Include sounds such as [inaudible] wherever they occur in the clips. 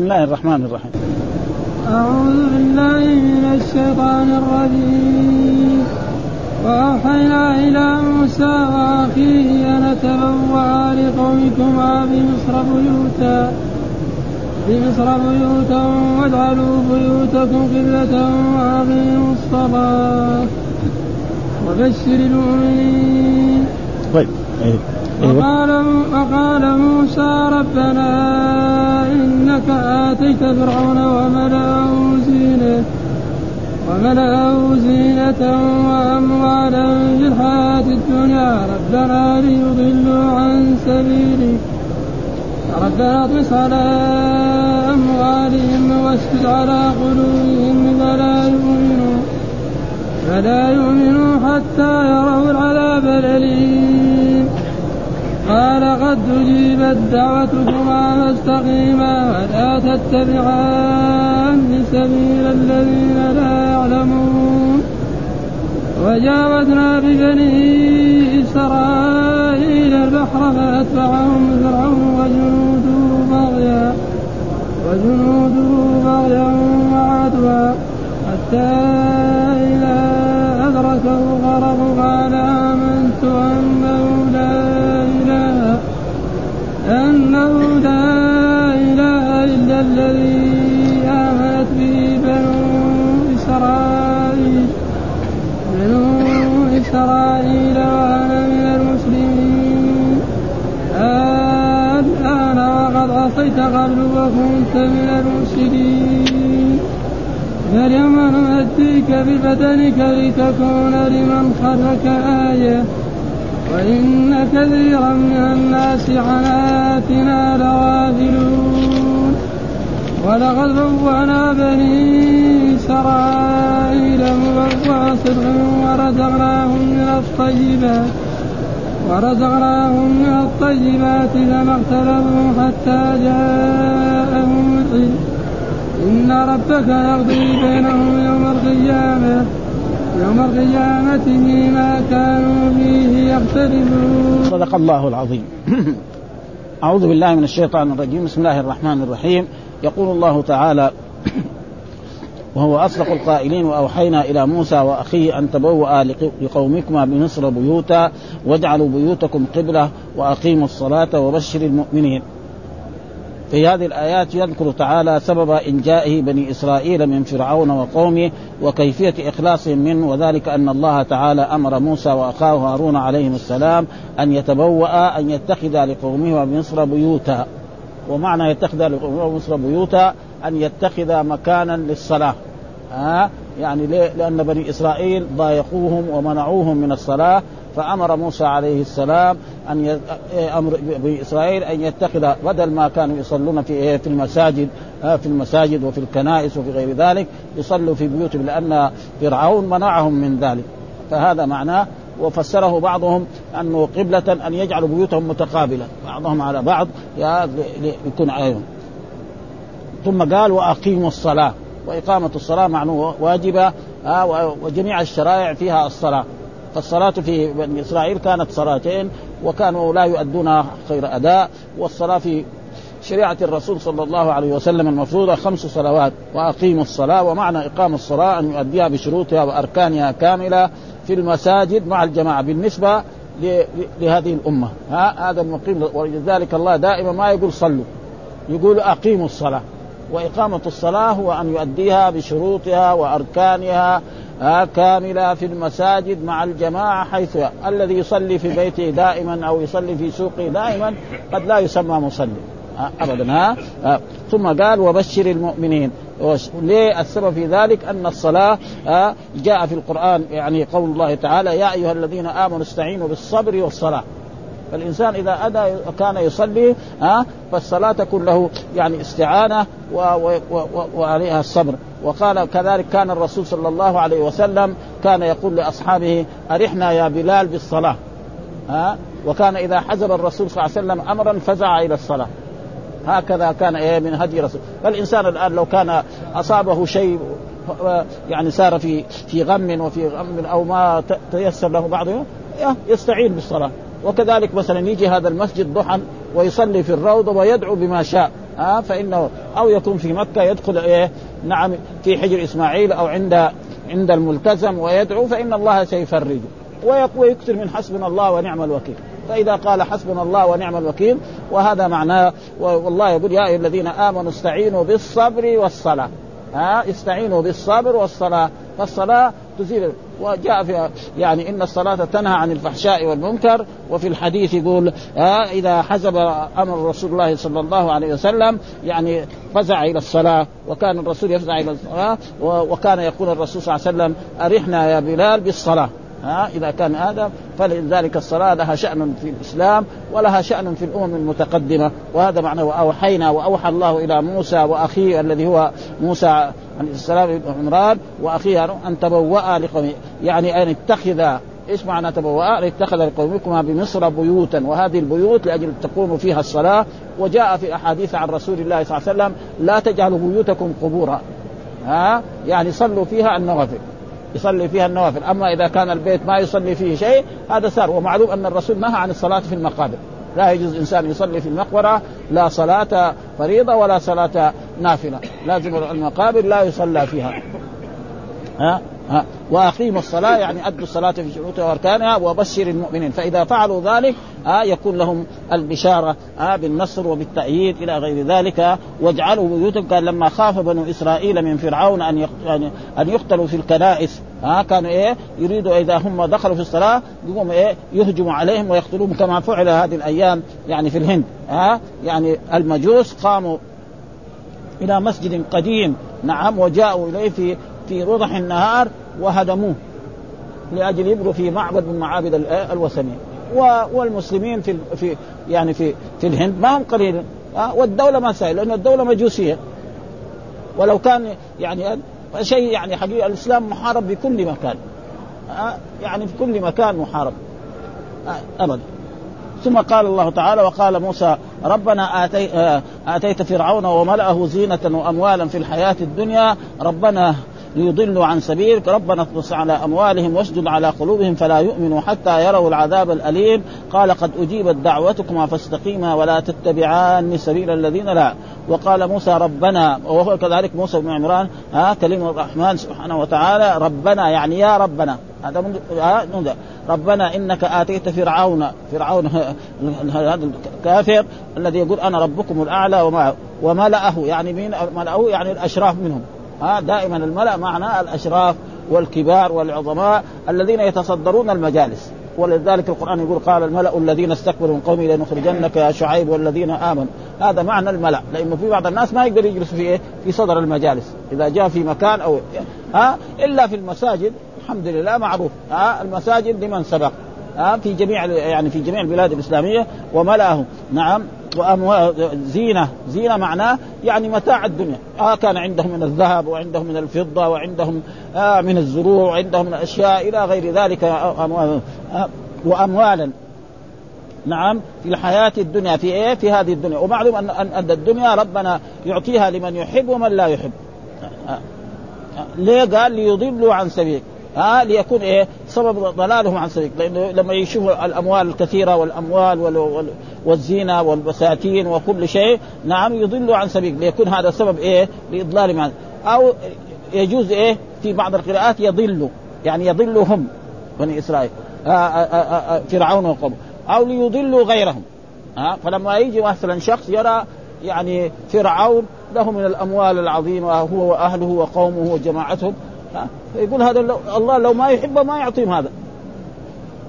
بسم الله الرحمن الرحيم أعوذ بالله من الشيطان الرجيم وأوحينا إلى موسى وأخيه أن تبوأ لقومكما بمصر بيوتا بمصر بيوتا واجعلوا بيوتكم قبلة وأقيموا الصلاة وبشر المؤمنين. طيب أيوه. وقال وقال موسى ربنا إنك آتيت فرعون وملأه زينه وملأه زينة وأموالا في الحياة الدنيا. ربنا ليضلوا عن سبيلك. ربنا اطمس على أموالهم واسجد على قلوبهم فلا يؤمنوا فلا يؤمنوا حتى يروا العذاب الأليم. قال قد أجيبت دعوتكما فاستقيما ولا تتبعان سبيل الذين لا يعلمون. وجاوزنا ببني إسرائيل البحر فأتبعهم فرعون وجنوده بغيا وجنوده بغيا وعدوا حتى ببدنك لتكون لمن خلفك آية. وإن كثيرا من الناس عن آياتنا لغافلون. ولقد بوأنا بني إسرائيل مبوأ صدق ورزقناهم من الطيبات. ورزقناهم من الطيبات فما اختلفوا حتى العلم إن ربك يقضي بينهم يوم القيامة يوم القيامة فيما كانوا فيه يختلفون صدق الله العظيم. [clears throat] أعوذ بالله من الشيطان الرجيم. بسم الله الرحمن الرحيم. يقول الله تعالى [clears throat] وهو أصدق القائلين وأوحينا إلى موسى وأخيه أن تبوأ لقومكما بمصر بيوتا واجعلوا بيوتكم قبلة وأقيموا الصلاة وبشر المؤمنين. في هذه الآيات يذكر تعالى سبب إنجائه بني إسرائيل من فرعون وقومه وكيفية إخلاصهم منه وذلك أن الله تعالى أمر موسى وأخاه هارون عليهم السلام أن يتبوأ أن يتخذ لقومه بمصر بيوتا. ومعنى يتخذ لقومه بمصر بيوتا أن يتخذ مكانا للصلاة. ها؟ يعني ليه؟ لأن بني إسرائيل ضايقوهم ومنعوهم من الصلاة فأمر موسى عليه السلام أن أمر بإسرائيل أن يتخذ بدل ما كانوا يصلون في في المساجد في المساجد وفي الكنائس وفي غير ذلك يصلوا في بيوتهم لأن فرعون منعهم من ذلك. فهذا معناه وفسره بعضهم أنه قبلة أن يجعلوا بيوتهم متقابلة. بعضهم على بعض يكون عليهم ثم قال وأقيموا الصلاة. وإقامة الصلاة معنوه واجبة وجميع الشرائع فيها الصلاة. فالصلاة في بني إسرائيل كانت صلاتين وكانوا لا يؤدونها خير أداء والصلاة في شريعة الرسول صلى الله عليه وسلم المفروضة خمس صلوات وأقيموا الصلاة ومعنى إقام الصلاة أن يؤديها بشروطها وأركانها كاملة في المساجد مع الجماعة بالنسبة لهذه الأمة. ها هذا المقيم. ولذلك الله دائما ما يقول صلوا يقول أقيموا الصلاة. وإقامة الصلاة هو أن يؤديها بشروطها وأركانها كاملة في المساجد مع الجماعة حيث الذي يصلي في بيته دائما أو يصلي في سوقه دائما قد لا يسمى مصلي. ابدا ها؟ ثم قال وبشر المؤمنين. ليه السبب في ذلك؟ أن الصلاة جاء في القرآن يعني قول الله تعالى يا أيها الذين آمنوا استعينوا بالصبر والصلاة. فالانسان إذا ادى كان يصلي ها فالصلاة تكون له يعني استعانة وعليها الصبر. وقال كذلك كان الرسول صلى الله عليه وسلم كان يقول لأصحابه أرحنا يا بلال بالصلاة. ها وكان إذا حزب الرسول صلى الله عليه وسلم أمرا فزع إلى الصلاة. هكذا كان إيه من هدي رسول فالإنسان الآن لو كان أصابه شيء يعني سار في في غم وفي غم أو ما تيسر له بعض يستعين بالصلاة. وكذلك مثلا يجي هذا المسجد ضحى ويصلي في الروضه ويدعو بما شاء ها فإنه أو يكون في مكة يدخل إيه نعم في حجر إسماعيل أو عند عند الملتزم ويدعو فإن الله سيفرجه ويكثر من حسبنا الله ونعم الوكيل. فإذا قال حسبنا الله ونعم الوكيل وهذا معناه والله يقول يا أيها الذين آمنوا استعينوا بالصبر والصلاة ها استعينوا بالصبر والصلاة فالصلاة تزيل وجاء في يعني إن الصلاة تنهى عن الفحشاء والمنكر وفي الحديث يقول ها إذا حزب أمر رسول الله صلى الله عليه وسلم يعني فزع إلى الصلاة وكان الرسول يفزع إلى الصلاة وكان يقول الرسول صلى الله عليه وسلم أرحنا يا بلال بالصلاة. ها إذا كان هذا فلذلك الصلاة لها شأن في الإسلام ولها شأن في الأمم المتقدمة. وهذا معنى وأوحينا وأوحى الله إلى موسى وأخيه الذي هو موسى عليه السلام بن عمران واخيه أن تبوأ لقومه. يعني أن اتخذ إيش معنى تبوأ؟ أن اتخذ لقومكما بمصر بيوتا. وهذه البيوت لأجل تقوم فيها الصلاة. وجاء في أحاديث عن رسول الله صلى الله عليه وسلم لا تجعلوا بيوتكم قبورا. ها؟ يعني صلوا فيها النوافل. يصلي فيها النوافل. أما إذا كان البيت ما يصلي فيه شيء هذا صار ومعلوم أن الرسول نهى عن الصلاة في المقابر. لا يجوز انسان يصلي في المقبرة لا صلاة فريضة ولا صلاة نافلة. لازم المقابر لا يصلى فيها. ها؟ وأقيموا الصلاة يعني أدوا الصلاة في شروطها وأركانها وبشر المؤمنين. فإذا فعلوا ذلك يكون لهم البشارة بالنصر وبالتأييد إلى غير ذلك. واجعلوا بيوتهم كان لما خاف بنو إسرائيل من فرعون أن يعني أن يقتلوا في الكنائس. ها كانوا إيه يريدوا إذا هم دخلوا في الصلاة يقوموا إيه يهجموا عليهم ويقتلوهم كما فعل هذه الأيام يعني في الهند. ها يعني المجوس قاموا إلى مسجد قديم. نعم وجاءوا إليه في في وضح النهار. وهدموه لأجل يبقوا في معبد من معابد الوثنية. والمسلمين في في يعني في في الهند ما هم قليل والدولة ما سهل لأن الدولة مجوسية. ولو كان يعني شيء يعني حقيقه الإسلام محارب بكل مكان. يعني في كل مكان محارب. ابدا. ثم قال الله تعالى وقال موسى ربنا آتي آتيت فرعون وملأه زينة وأموالا في الحياة الدنيا ربنا ليضلوا عن سبيلك. ربنا اطمس على أموالهم واشدد على قلوبهم فلا يؤمنوا حتى يروا العذاب الأليم. قال قد أجيبت دعوتكما فاستقيما ولا تتبعان سبيل الذين لا. وقال موسى ربنا وهو كذلك موسى بن عمران ها كلمة الرحمن سبحانه وتعالى ربنا يعني يا ربنا. هذا من ربنا إنك آتيت فرعون فرعون هذا الكافر الذي يقول أنا ربكم الأعلى وما وملأه يعني مين ملأه يعني الأشراف منهم. ها دائما الملأ معناه الأشراف والكبار والعظماء الذين يتصدرون المجالس. ولذلك القرآن يقول قال الملأ الذين استكبروا من قومي لنخرجنك يا شعيب والذين آمنوا. هذا معنى الملأ لأنه في بعض الناس ما يقدر يجلس في إيه؟ في صدر المجالس. إذا جاء في مكان أو ها؟ إلا في المساجد الحمد لله معروف. ها؟ المساجد لمن سبق. في جميع يعني في جميع البلاد الإسلامية وملأه نعم واموال زينة زينة معناه يعني متاع الدنيا آه كان عندهم من الذهب وعندهم من الفضة وعندهم آه من الزروع وعندهم من الأشياء إلى غير ذلك أموال آه واموالا نعم في الحياة الدنيا في إيه؟ في هذه الدنيا، ومعلوم ان ان الدنيا ربنا يعطيها لمن يحب ومن لا يحب. آه. آه. ليه قال ليضلوا عن سبيل ها ليكون إيه سبب ضلالهم عن سبيل لأنه لما يشوفوا الأموال الكثيرة والأموال والزينة والبساتين وكل شيء نعم يضلوا عن سبيل. ليكون هذا سبب إيه لإضلالهم عن أو يجوز إيه في بعض القراءات يضلوا. يعني يضلوا هم بني إسرائيل آآ آآ آآ فرعون وقومه. أو ليضلوا غيرهم. ها فلما يجي مثلا شخص يرى يعني فرعون له من الأموال العظيمة هو وأهله وقومه وجماعتهم فيقول هذا لو الله لو ما يحبه ما يعطيهم هذا.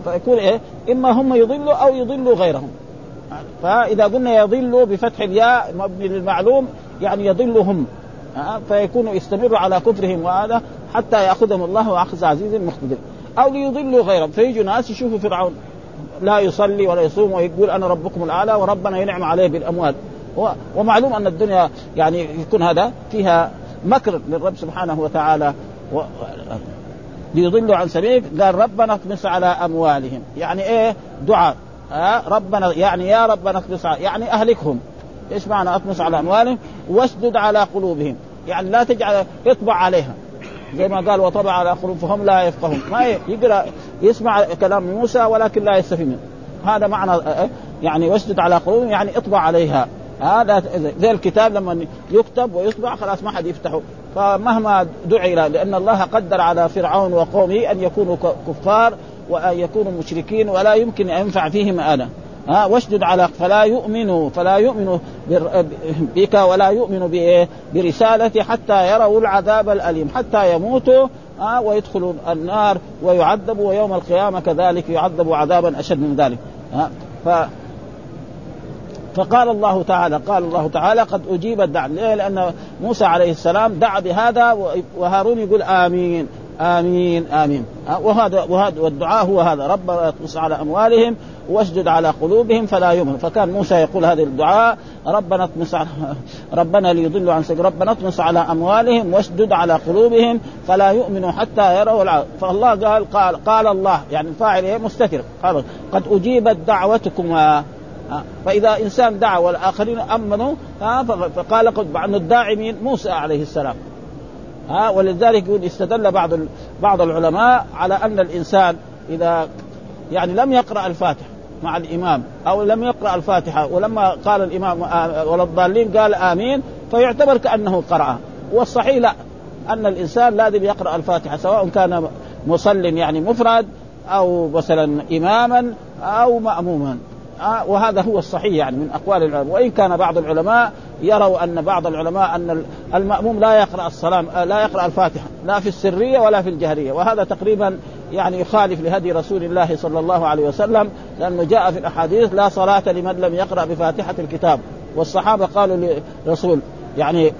فيكون إيه؟ إما هم يضلوا أو يضلوا غيرهم. فإذا قلنا يضلوا بفتح الياء مبني للمعلوم يعني يضلوا هم فيكون يستمروا على كفرهم وهذا حتى يأخذهم الله اخذ عزيز مقتدر. أو ليضلوا غيرهم. فيجوا ناس يشوفوا فرعون. لا يصلي ولا يصوم ويقول أنا ربكم الأعلى وربنا ينعم عليه بالأموال. ومعلوم أن الدنيا يعني يكون هذا فيها مكر للرب سبحانه وتعالى. و... ليضلوا عن سبيلك. قال ربنا اطمس على أموالهم. يعني إيه؟ دعاء. آه ربنا يعني يا ربنا اطمس يعني أهلكهم. إيش معنى اطمس على أموالهم؟ واشدد على قلوبهم. يعني لا تجعل اطبع عليها. زي ما قال وطبع على قلوب فهم لا يفقهون. ما يقرأ يسمع كلام موسى ولكن لا يستفيد منه. هذا معنى يعني واشدد على قلوبهم يعني اطبع عليها. هذا زي الكتاب لما يكتب ويطبع خلاص ما حد يفتحه. فمهما دعي لأن الله قدر على فرعون وقومه أن يكونوا كفار وأن يكونوا مشركين ولا يمكن أن ينفع فيهم أنا. ها واشدد على فلا يؤمنوا فلا يؤمنوا بك ولا يؤمنوا برسالتي حتى يروا العذاب الأليم حتى يموتوا ها ويدخلوا النار ويعذبوا ويوم القيامة كذلك يعذبوا عذابا أشد من ذلك. ها فقال الله تعالى قال الله تعالى قد أجيب الدعوه ليه؟ لأن موسى عليه السلام دعا بهذا وهارون يقول آمين آمين آمين. وهذا وهذا والدعاء هو هذا ربنا اطمس على أموالهم واشدد على قلوبهم فلا يؤمنوا فكان موسى يقول هذا الدعاء ربنا اطمس ربنا ليضلوا عن سبيل ربنا اطمس على أموالهم واشدد على قلوبهم فلا يؤمنوا حتى يروا العذاب فالله قال قال قال الله يعني الفاعل مستتر. قال قد أجيبت دعوتكما. فإذا إنسان دعا والآخرين أمنوا فقال قد بعد الداعي مين موسى عليه السلام. ها ولذلك يقول استدل بعض بعض العلماء على أن الإنسان إذا يعني لم يقرأ الفاتحة مع الإمام أو لم يقرأ الفاتحة ولما قال الإمام ولا الضالين قال آمين فيعتبر كأنه قرأ. والصحيح لا أن الإنسان لازم يقرأ الفاتحة سواء كان مصل يعني مفرد أو مثلا اماما أو ماموما. آه وهذا هو الصحيح يعني من أقوال العلماء. وإن كان بعض العلماء يروا أن بعض العلماء أن المأموم لا يقرأ السلام آه لا يقرأ الفاتحة لا في السرية ولا في الجهرية. وهذا تقريبا يعني يخالف لهدي رسول الله صلى الله عليه وسلم لأنه جاء في الأحاديث لا صلاة لمن لم يقرأ بفاتحة الكتاب. والصحابة قالوا لرسول يعني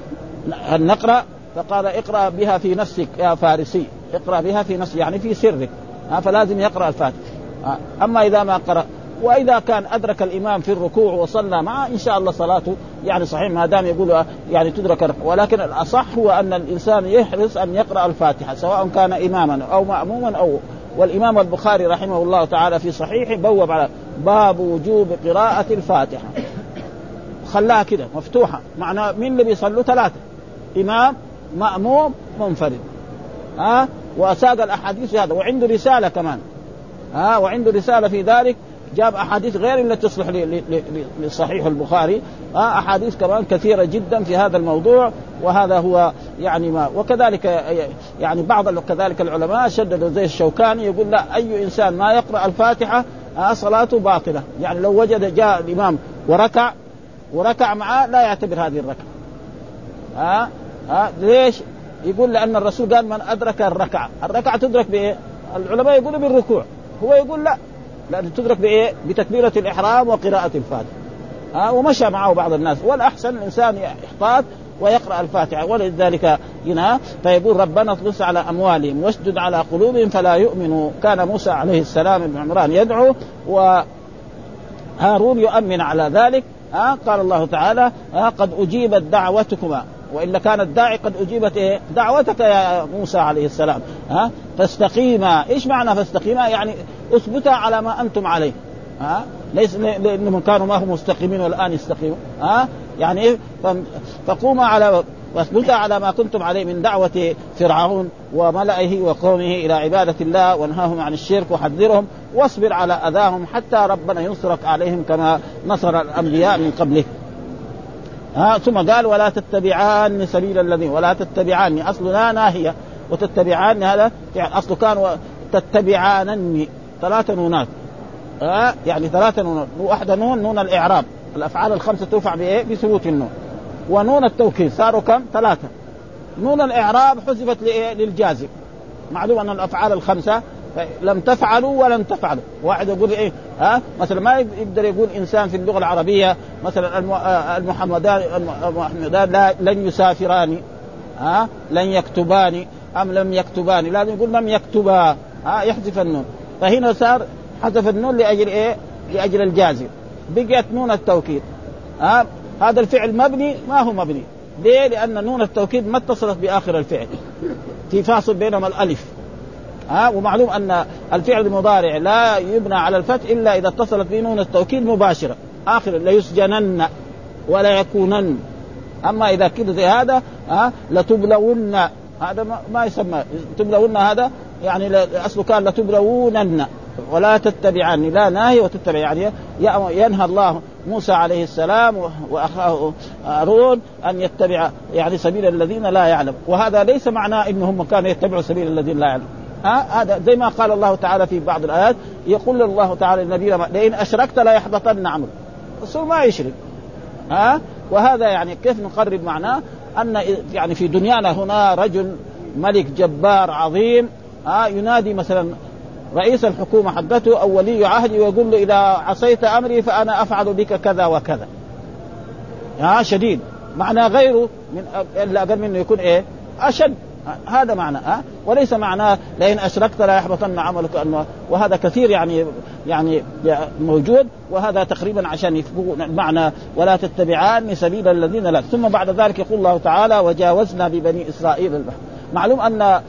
هل نقرأ؟ فقال اقرأ بها في نفسك يا فارسي اقرأ بها في نفسك يعني في سرك فلازم يقرأ الفاتحة. أما إذا ما قرأ وإذا كان أدرك الإمام في الركوع وصلى معه إن شاء الله صلاته يعني صحيح ما دام يقول يعني تدرك ولكن الأصح هو أن الإنسان يحرص أن يقرأ الفاتحة سواء كان إماما أو مأموما أو والإمام البخاري رحمه الله تعالى في صحيحه بوب على باب وجوب قراءة الفاتحة. خلاها كده مفتوحة. معناه مين اللي بيصلوا؟ ثلاثة. إمام مأموم منفرد. ها؟ وساق الأحاديث هذا. وعنده رسالة كمان. ها؟ وعنده رسالة في ذلك. جاب أحاديث غير التي تصلح لصحيح البخاري. آه أحاديث كمان كثيرة جدا في هذا الموضوع وهذا هو يعني ما. وكذلك يعني بعض كذلك العلماء شددوا زي الشوكاني يقول لا أي إنسان ما يقرأ الفاتحة آه صلاته باطلة. يعني لو وجد جاء الإمام وركع وركع معاه لا يعتبر هذه الركعة. ها آه آه ليش؟ يقول لأن الرسول قال من أدرك الركعة، الركعة تدرك بإيه؟ العلماء يقولوا بالركوع، هو يقول لا لأنه تدرك بإيه؟ بتكبيرة الإحرام وقراءة الفاتحة. ها آه ومشى معه بعض الناس. والأحسن الإنسان يحتاط ويقرأ الفاتحة ولذلك هنا فيقول ربنا اطلس على أموالهم واشدد على قلوبهم فلا يؤمنوا. كان موسى عليه السلام بن عمران يدعو وهارون يؤمن على ذلك. ها قال الله تعالى ها قد أجيبت دعوتكما. وإلا كان الداعي قد أجيبت إيه؟ دعوتك يا موسى عليه السلام. ها؟ فاستقيما، إيش معنى فاستقيما؟ يعني اثبتا على ما أنتم عليه. ها؟ ليس لانهم كانوا ما هم مستقيمين والآن يستقيمون. ها؟ يعني إيه؟ فقوما على واثبتا على ما كنتم عليه من دعوة فرعون وملئه وقومه إلى عبادة الله وانهاهم عن الشرك وحذرهم واصبر على أذاهم حتى ربنا ينصرك عليهم كما نصر الأنبياء من قبله. ها ثم قال ولا تتبعان سبيل الذين ولا تتبعان أصلنا ناهية وتتبعان هذا يعني اصله كان تتبعانني ثلاث نونات ها يعني ثلاث نونات واحدة نون نون الإعراب الأفعال الخمسة ترفع بإيه؟ بثبوت النون ونون التوكيد صاروا كم؟ ثلاثة نون الإعراب حذفت لإيه؟ للجازم معلوم أن الأفعال الخمسة لم تفعلوا ولن تفعلوا. واحد يقول إيه؟ ها؟ مثلا ما يقدر يقول إنسان في اللغة العربية مثلا المحمدان المحمدان لا لن يسافران ها؟ لن يكتبان أم لم يكتبان لازم يقول لم يكتبا. ها؟ يحذف النون. فهنا صار حذف النون لأجل إيه؟ لأجل الجازم. بقيت نون التوكيد. ها؟ هذا الفعل مبني ما هو مبني؟ ليه؟ لأن نون التوكيد ما اتصلت بآخر الفعل. في فاصل بينما الألف. ها ومعلوم أن الفعل المضارع لا يبنى على الفتح إلا إذا اتصلت به نون التوكيد مباشرة. آخر ليسجنن ولا يكونن. أما إذا كده زي هذا ها لتبلون هذا ما يسمى. تبلون هذا يعني اصله كان لتبلونن. ولا تتبعان لا ناهي وتتبع. يعني ينهى الله موسى عليه السلام وأخاه هارون أن يتبع يعني سبيل الذين لا يعلم. وهذا ليس معناه إنهم كانوا يتبعوا سبيل الذين لا يعلم هذا زي ما قال الله تعالى في بعض الآيات يقول الله تعالى للنبي لئن أشركت لا يحبطن عمرك. الرسول ما يشرك. ها؟ وهذا يعني كيف نقرب معناه؟ أن يعني في دنيانا هنا رجل ملك جبار عظيم ها؟ ينادي مثلا رئيس الحكومة حقته أو ولي عهدي ويقول له إذا عصيت أمري فأنا أفعل بك كذا وكذا. ها؟ شديد. معنى غيره من أقل منه يكون إيه؟ أشد. هذا معنى ها؟ وليس معناه لئن أشركت لا يحبطن عملك وهذا كثير يعني يعني موجود وهذا تقريبا عشان يفقوا المعنى ولا تتبعان سبيل الذين لا. ثم بعد ذلك يقول الله تعالى وجاوزنا ببني إسرائيل البحر. معلوم أن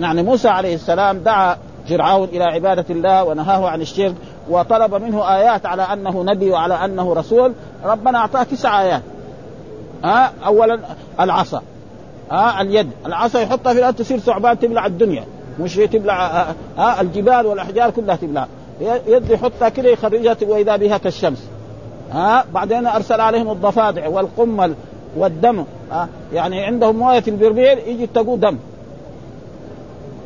يعني موسى عليه السلام دعا فرعون إلى عبادة الله ونهاه عن الشرك وطلب منه آيات على أنه نبي وعلى أنه رسول. ربنا أعطاه تسع آيات. ها؟ اولا العصا. ها اليد. العصا يحطها في الأرض تصير ثعبان تبلع الدنيا. مش تبلع ها الجبال والأحجار كلها تبلع. يد يحطها كده يخرجها واذا بها كالشمس. ها بعدين أرسل عليهم الضفادع والقمل والدم. ها يعني عندهم مويه البربير يجي تقوا دم.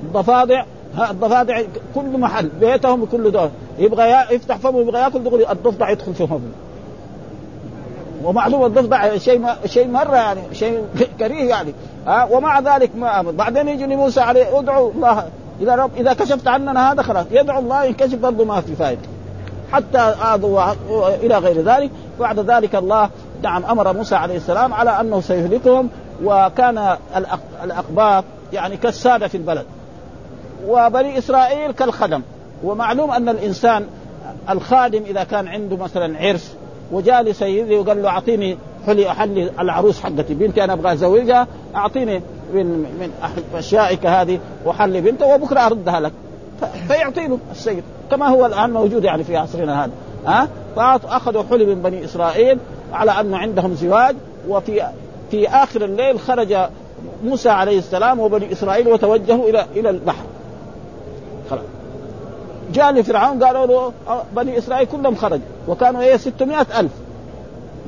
الضفادع الضفادع كل محل بيتهم بكل دور. يبغى يفتح فمه يبغى ياكل دغري الضفدع يدخل في فمه. ومعلوم الضفدع شيء شيء مرة يعني شيء كريه يعني. ها ومع ذلك ما أمر بعدين يجي لموسى عليه ادعو الله اذا رب إذا كشفت عننا هذا خلاص. يدعو الله ينكشف برضه ما في فائدة. حتى آذوا إلى غير ذلك. بعد ذلك الله نعم أمر موسى عليه السلام على أنه سيهلكهم وكان الأقباط يعني كالسادة في البلد. وبني إسرائيل كالخدم. ومعلوم أن الإنسان الخادم إذا كان عنده مثلا عرس وجاء لسيدي وقال له أعطيني حلي احلي العروس حقتي. بنتي أنا أبغى ازوجها أعطيني من من أشيائك هذه وحلي بنته وبكرة أردها لك. فيعطي له السيد. كما هو الآن موجود يعني في عصرنا هذا. ها؟ فاخذوا حلي من بني إسرائيل على أنه عندهم زواج وفي في آخر الليل خرج موسى عليه السلام وبني إسرائيل وتوجهوا إلى إلى البحر. خلاص. جاء لفرعون قالوا له بني إسرائيل كلهم خرجوا وكانوا إيه 600 ألف.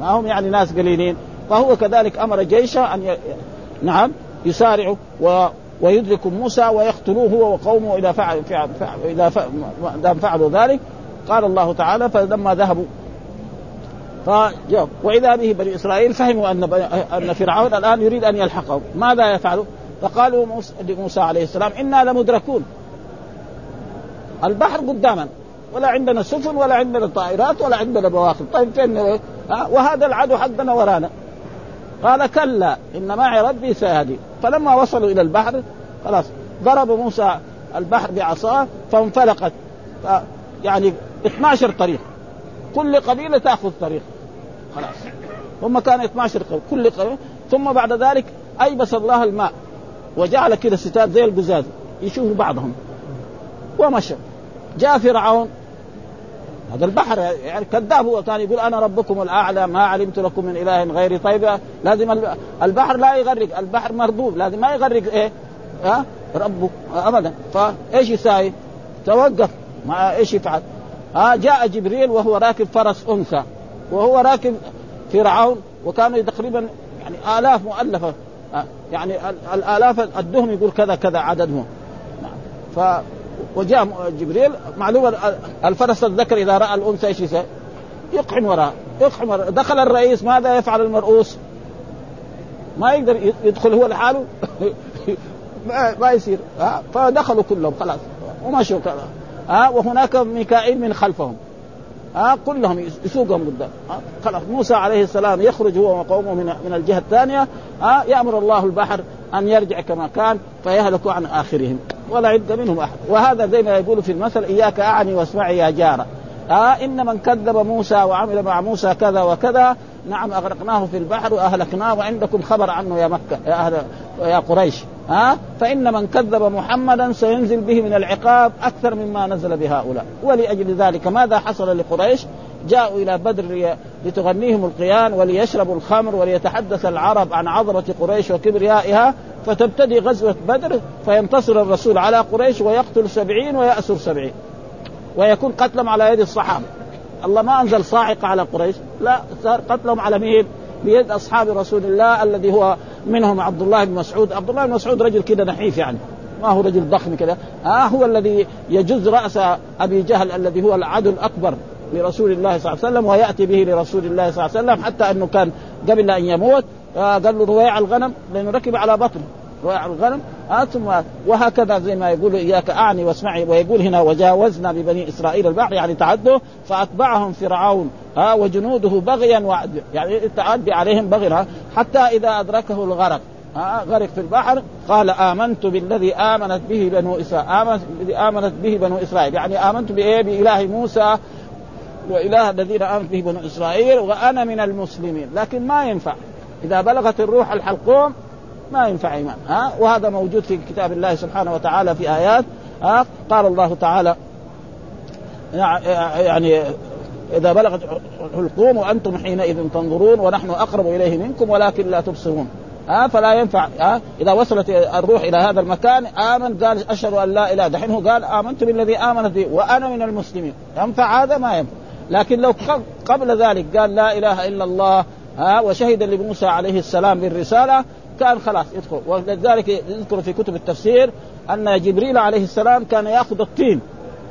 ما هم يعني ناس قليلين. فهو كذلك أمر جيشه أن ي... نعم يسارعوا و... ويدركوا موسى ويقتلوه هو وقومه إذا فعل إذا ف... فعلوا ذلك. قال الله تعالى فلما ذهبوا فجاء وإذا به بني إسرائيل فهموا أن أن فرعون الآن يريد أن يلحقهم. ماذا يفعلوا؟ فقالوا لموسى عليه السلام إنا لمدركون. البحر قدامنا. ولا عندنا سفن ولا عندنا طائرات ولا عندنا بواخر. طيب فين وهذا العدو حقنا ورانا. قال كلا إن معي ربي سيهدي. فلما وصلوا إلى البحر خلاص ضرب موسى البحر بعصاه فانفلقت. يعني 12 طريق. كل قبيلة تأخذ طريق. خلاص. هم كانوا 12 قبيلة كل قبيلة. ثم بعد ذلك أيبس الله الماء وجعل كده ستات زي القزاز يشوفوا بعضهم. ومشى. جاء فرعون. هذا البحر يعني كذاب هو كان يقول أنا ربكم الأعلى ما علمت لكم من إله غيري. طيب لازم البحر لا يغرق البحر مردود لازم ما يغرق إيه؟ ها؟ ربه ابدا. فإيش يساوي؟ توقف ما إيش يفعل؟ ها؟ جاء جبريل وهو راكب فرس أنثى وهو راكب فرعون وكانوا تقريبا يعني آلاف مؤلفة. يعني الآلاف الدهم يقول كذا كذا عددهم. ف وجاء جبريل معلومة الفرس الذكر إذا رأى الأنثى إيش يسوي؟ يقحم وراء يقحم وراء. دخل الرئيس ماذا يفعل المرؤوس؟ ما يقدر يدخل هو لحاله؟ [laughs] ما يصير. فدخلوا كلهم خلاص. ومشوا ها؟ وهناك ميكائيل من خلفهم. ها؟ كلهم يسوقهم قدام. خلاص. موسى عليه السلام يخرج هو وقومه من من الجهة الثانية. ها؟ يأمر الله البحر أن يرجع كما كان فيهلك عن آخرهم. ولا عد منهم أحد. وهذا زي ما يقول في المثل إياك أعني واسمعي يا جارة. آه إن من كذب موسى وعمل مع موسى كذا وكذا نعم أغرقناه في البحر وأهلكناه وعندكم خبر عنه يا مكة يا أهل يا قريش. ها آه فإن من كذب محمدا سينزل به من العقاب أكثر مما نزل بهؤلاء. ولأجل ذلك ماذا حصل لقريش؟ جاءوا إلى بدر لتغنيهم القيان وليشربوا الخمر وليتحدث العرب عن عظمة قريش وكبريائها. فتبتدي غزوة بدر فينتصر الرسول على قريش ويقتل سبعين ويأسر سبعين. ويكون قتلهم على يد الصحابة. الله ما أنزل صاعقه على قريش لا صار قتلهم على مين؟ بيد أصحاب رسول الله الذي هو منهم عبد الله بن مسعود، عبد الله بن مسعود رجل كده نحيف يعني ما هو رجل ضخم كده. آه هو الذي يجز رأس أبي جهل الذي هو العدو الأكبر لرسول الله صلى الله عليه وسلم ويأتي به لرسول الله صلى الله عليه وسلم حتى أنه كان قبل أن يموت. آه قال له رويع الغنم لأنه ركب على بطنه رويع الغنم آه ثم وهكذا زي ما يقول إياك أعني واسمعي ويقول هنا وجاوزنا ببني إسرائيل البحر يعني تعدوا فأتبعهم فرعون ها آه وجنوده بغيا يعني تعدي عليهم بغيا حتى إذا أدركه الغرق ها غرق في البحر قال آمنت بالذي آمنت به بنو اسرائيل امنت بالذي آمنت به بنو إسرائيل. يعني آمنت بإيه؟ بإله موسى وإله الذين آمنت به بنو إسرائيل وأنا من المسلمين. لكن ما ينفع. إذا بلغت الروح الحلقوم ما ينفع إيمان ها؟ وهذا موجود في كتاب الله سبحانه وتعالى في آيات ها؟ قال الله تعالى يعني إذا بلغت الحلقوم وأنتم حينئذ تنظرون ونحن أقرب إليه منكم ولكن لا تبصرون ها؟ فلا ينفع ها؟ إذا وصلت الروح إلى هذا المكان آمن قال أشهد أن لا إله دحين هو قال امنت بالذي امنت به وأنا من المسلمين ينفع هذا؟ ما ينفع لكن لو قبل ذلك قال لا إله إلا الله ها وشهد لموسى عليه السلام بالرسالة كان خلاص يدخل. ولذلك يذكر في كتب التفسير أن جبريل عليه السلام كان يأخذ الطين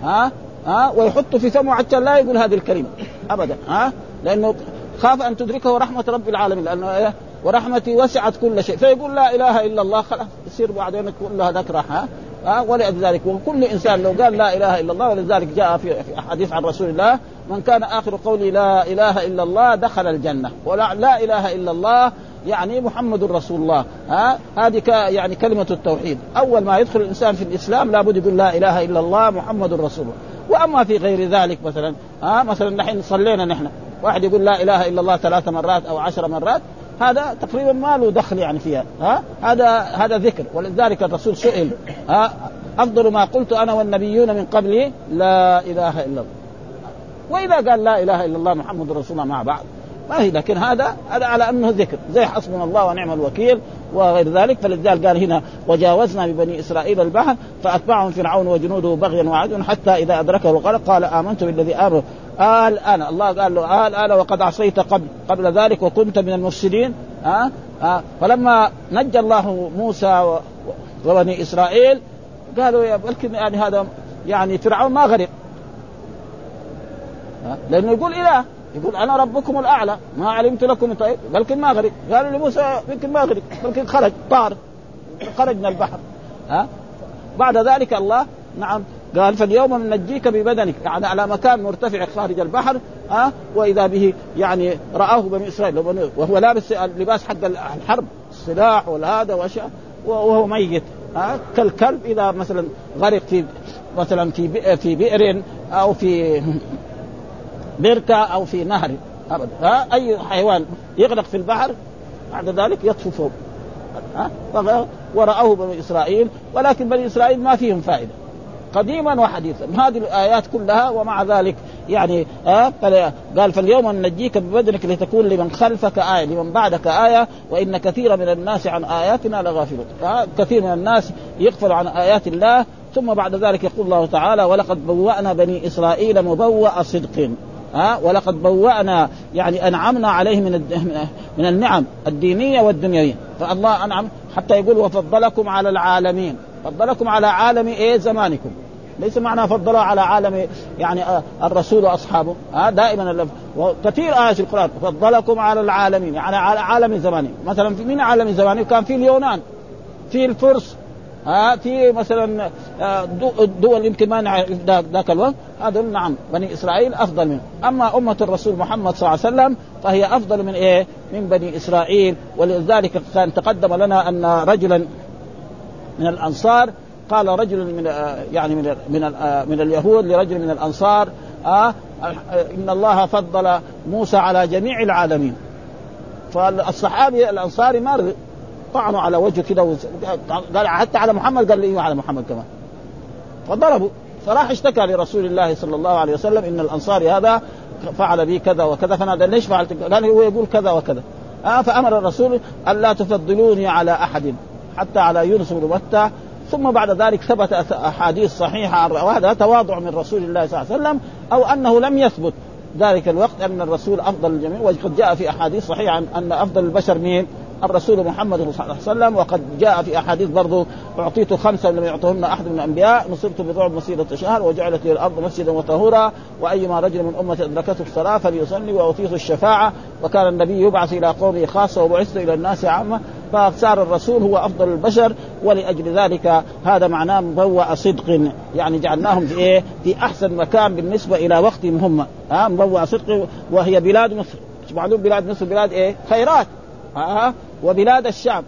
ها ها ويحطه في فمه حتى لا يقول هذه الكلمة ابدا ها لأنه خاف أن تدركه رحمة رب العالمين لأنه إيه ورحمتي وسعت كل شيء. فيقول لا إله إلا الله خلاص يصير بعدين كلها ذكر ها. ها؟ ولذلك وكل إنسان لو قال لا إله إلا الله ولذلك جاء في احاديث عن رسول الله من كان آخر قولي لا إله إلا الله دخل الجنة. ولا لا إله إلا الله يعني محمد رسول الله ها؟ هذه يعني كلمة التوحيد. أول ما يدخل الإنسان في الإسلام لابد يقول لا إله إلا الله محمد رسول الله. وأما في غير ذلك مثلا ها؟ مثلا نحن صلينا نحن واحد يقول لا إله إلا الله ثلاث مرات أو عشر مرات هذا تقريبا ما له دخل يعني فيها ها؟ هذا هذا ذكر ولذلك الرسول سئل ها؟ أفضل ما قلت أنا والنبيون من قبلي لا إله إلا الله. وإذا قال لا إله إلا الله محمد رسول الله مع بعض ما هي لكن هذا هذا على أنه ذكر. زي حسبنا الله ونعم الوكيل وغير ذلك فلذلك قال هنا وجاوزنا ببني إسرائيل البحر فأتبعهم فرعون وجنوده بغيا وعدوا حتى إذا أدركه الغرق قال آمنت بالذي أمر قال أنا الله قال له قال أنا وقد عصيت قبل قبل ذلك وكنت من المفسدين. ها؟ أه؟ أه؟ فلما نجى الله موسى وبني إسرائيل قالوا يا بلكن يعني هذا يعني فرعون ما غرق. لأنه يقول إله يقول أنا ربكم الأعلى ما علمت لكم طيب بلكن ما غرق. قالوا لموسى يمكن ما غرق بلكن خرج طار خرج من البحر. ها؟ بعد ذلك الله نعم قال فاليوم ننجيك ببدنك. يعني على مكان مرتفع خارج البحر ها؟ وإذا به يعني رآه بني إسرائيل. وهو لابس اللباس حق الحرب السلاح والهذا وأشياء وهو ميت ها؟ كالكلب إذا مثلا غرق في مثلا في في بئر أو في بركة أو في نهر ابدا ها؟ أي حيوان يغرق في البحر بعد ذلك يطفو فوق ها؟ ورأوه بني إسرائيل. ولكن بني إسرائيل ما فيهم فائدة. قديما وحديثا. هذه الآيات كلها ومع ذلك يعني آه قال فاليوم ننجيك ببدنك لتكون لمن خلفك آية لمن بعدك آية وإن كثير من الناس عن آياتنا لغافلون. آه كثير من الناس يغفل عن آيات الله ثم بعد ذلك يقول الله تعالى ولقد بوأنا بني إسرائيل مبوأ صدق. ها ولقد بوأنا يعني أنعمنا عليه من من النعم الدينية والدنيوية. فالله أنعم حتى يقول وفضلكم على العالمين. فضلكم على عالم إيه؟ زمانكم. ليس معنى فضله على عالم يعني الرسول وأصحابه. ها دائما كثير آيات القرآن. فضلكم على العالمين يعني على عالم زمانه مثلا في من عالم زمانه كان في اليونان في الفرس ها في مثلا دول يمكن ما نعرف ذاك الوقت. هذول نعم بني إسرائيل أفضل منهم أما أمة الرسول محمد صلى الله عليه وسلم فهي أفضل من إيه؟ من بني إسرائيل. ولذلك كان تقدم لنا أن رجلا من الأنصار قال رجل من يعني من من من اليهود لرجل من الأنصار آه إن الله فضل موسى على جميع العالمين. فالصحابي الأنصاري ما طعنوا على وجهه كده قال حتى على محمد قال لي على محمد كمان. فضربوا. فراح اشتكى لرسول الله صلى الله عليه وسلم إن الأنصاري هذا فعل بي كذا وكذا. فنادى ليش فعلت؟ قال هو يقول كذا وكذا. آه فأمر الرسول الا تفضلوني على أحد حتى على يونس بن متى ثم بعد ذلك ثبت أحاديث صحيحة وهذا تواضع من رسول الله صلى الله عليه وسلم أو أنه لم يثبت ذلك الوقت أن الرسول أفضل الجميع. وقد جاء في أحاديث صحيحة أن أفضل البشر مين؟ الرسول محمد صلى الله عليه وسلم. وقد جاء في أحاديث برضه أعطيت خمسة لم يعطهن أحد من الأنبياء. نصرت بضعف مسيره شهر وجعلت لي الأرض مسجدا وطهورا. وأيما رجل من امتي أدركته الصلاة فليصلي واوتيت الشفاعة. وكان النبي يبعث إلى قومه خاصة وبعثت إلى الناس عامة. فصار الرسول هو أفضل البشر ولأجل ذلك هذا معناه مبوأ صدق. يعني جعلناهم في إيه؟ في أحسن مكان بالنسبة إلى وقتهم هم. ها مبوأ صدق وهي بلاد مصر. معلوم بلاد مصر بلاد إيه؟ خيرات. ها وبلاد الشام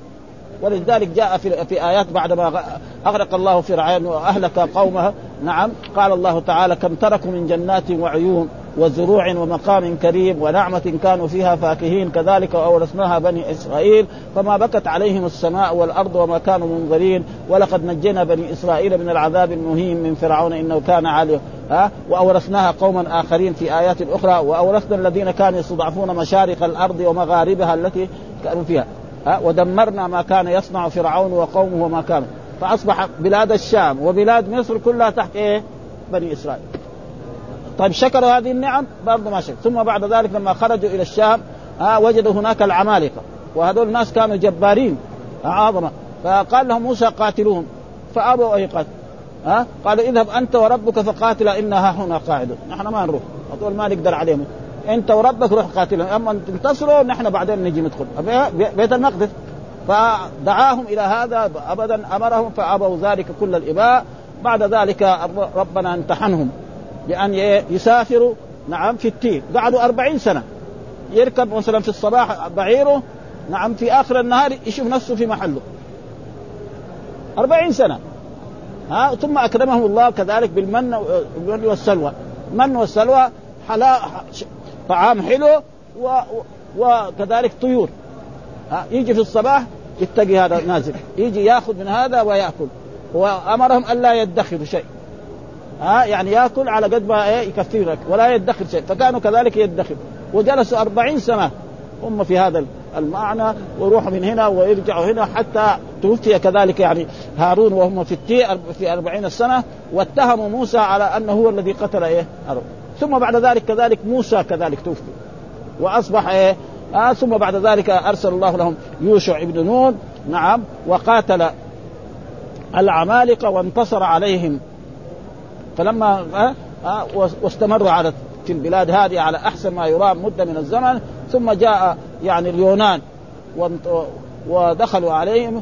ولذلك جاء في, في آيات بعدما أغرق الله فرعون وأهلك قومه. نعم قال الله تعالى كم تركوا من جنات وعيون وزروع ومقام كريم ونعمة كانوا فيها فاكهين كذلك وأورثناها بني إسرائيل فما بكت عليهم السماء والأرض وما كانوا منظرين ولقد نجينا بني إسرائيل من العذاب المهين من فرعون إنه كان عالي ها؟ وأورثناها قوما آخرين في آيات أخرى وأورثنا الذين كانوا يستضعفون مشارق الأرض ومغاربها التي كانوا فيها. ودمرنا ما كان يصنع فرعون وقومه وما كانوا. فأصبح بلاد الشام وبلاد مصر كلها تحت إيه؟ بني إسرائيل. طيب شكروا هذه النعم؟ برضه ما شكر ثم بعد ذلك لما خرجوا إلى الشام ها وجدوا هناك العمالقة. وهذول الناس كانوا جبارين عظمة. فقال لهم موسى قاتلوهم. فأبوا أن يقاتلوا. ها قالوا اذهب أنت وربك فقاتلا إنها هنا قاعدون. نحن ما نروح. هذول ما نقدر عليهم. انت وربك روح قاتلهم. اما تنتصروا نحن بعدين نجي ندخل. بيت المقدس. فدعاهم إلى هذا ابدا أمرهم فابوا ذلك كل الإباء. بعد ذلك ربنا امتحنهم بأن يسافروا. نعم في التيه قعدوا أربعين سنة. يركب مثلا في الصباح بعيره. نعم في آخر النهار يشوف نفسه في محله. أربعين سنة. ها ثم أكرمهم الله كذلك بالمن والسلوى. المن والسلوى؟ حلا طعام حلو و... وكذلك طيور. ها يجي في الصباح يتقي هذا نازل. يجي ياخذ من هذا ويأكل. وأمرهم الا يدخروا شيء. ها يعني يأكل على قد ما إيه يكفي ولا يدخر شيء. فكانوا كذلك يدخر. وجلسوا أربعين سنة. هم في هذا المعنى. ويروحوا من هنا ويرجعوا هنا حتى توفي كذلك يعني هارون وهم في التي في أربعين سنة. واتهموا موسى على أنه هو الذي قتل إيه ثم بعد ذلك كذلك موسى كذلك توفي. وأصبح إيه؟ آه ثم بعد ذلك أرسل الله لهم يوشع ابن نون نعم وقاتل العمالقة وانتصر عليهم. فلما آه آه واستمروا على في البلاد هذه على أحسن ما يرام مدة من الزمن ثم جاء يعني اليونان ودخلوا عليهم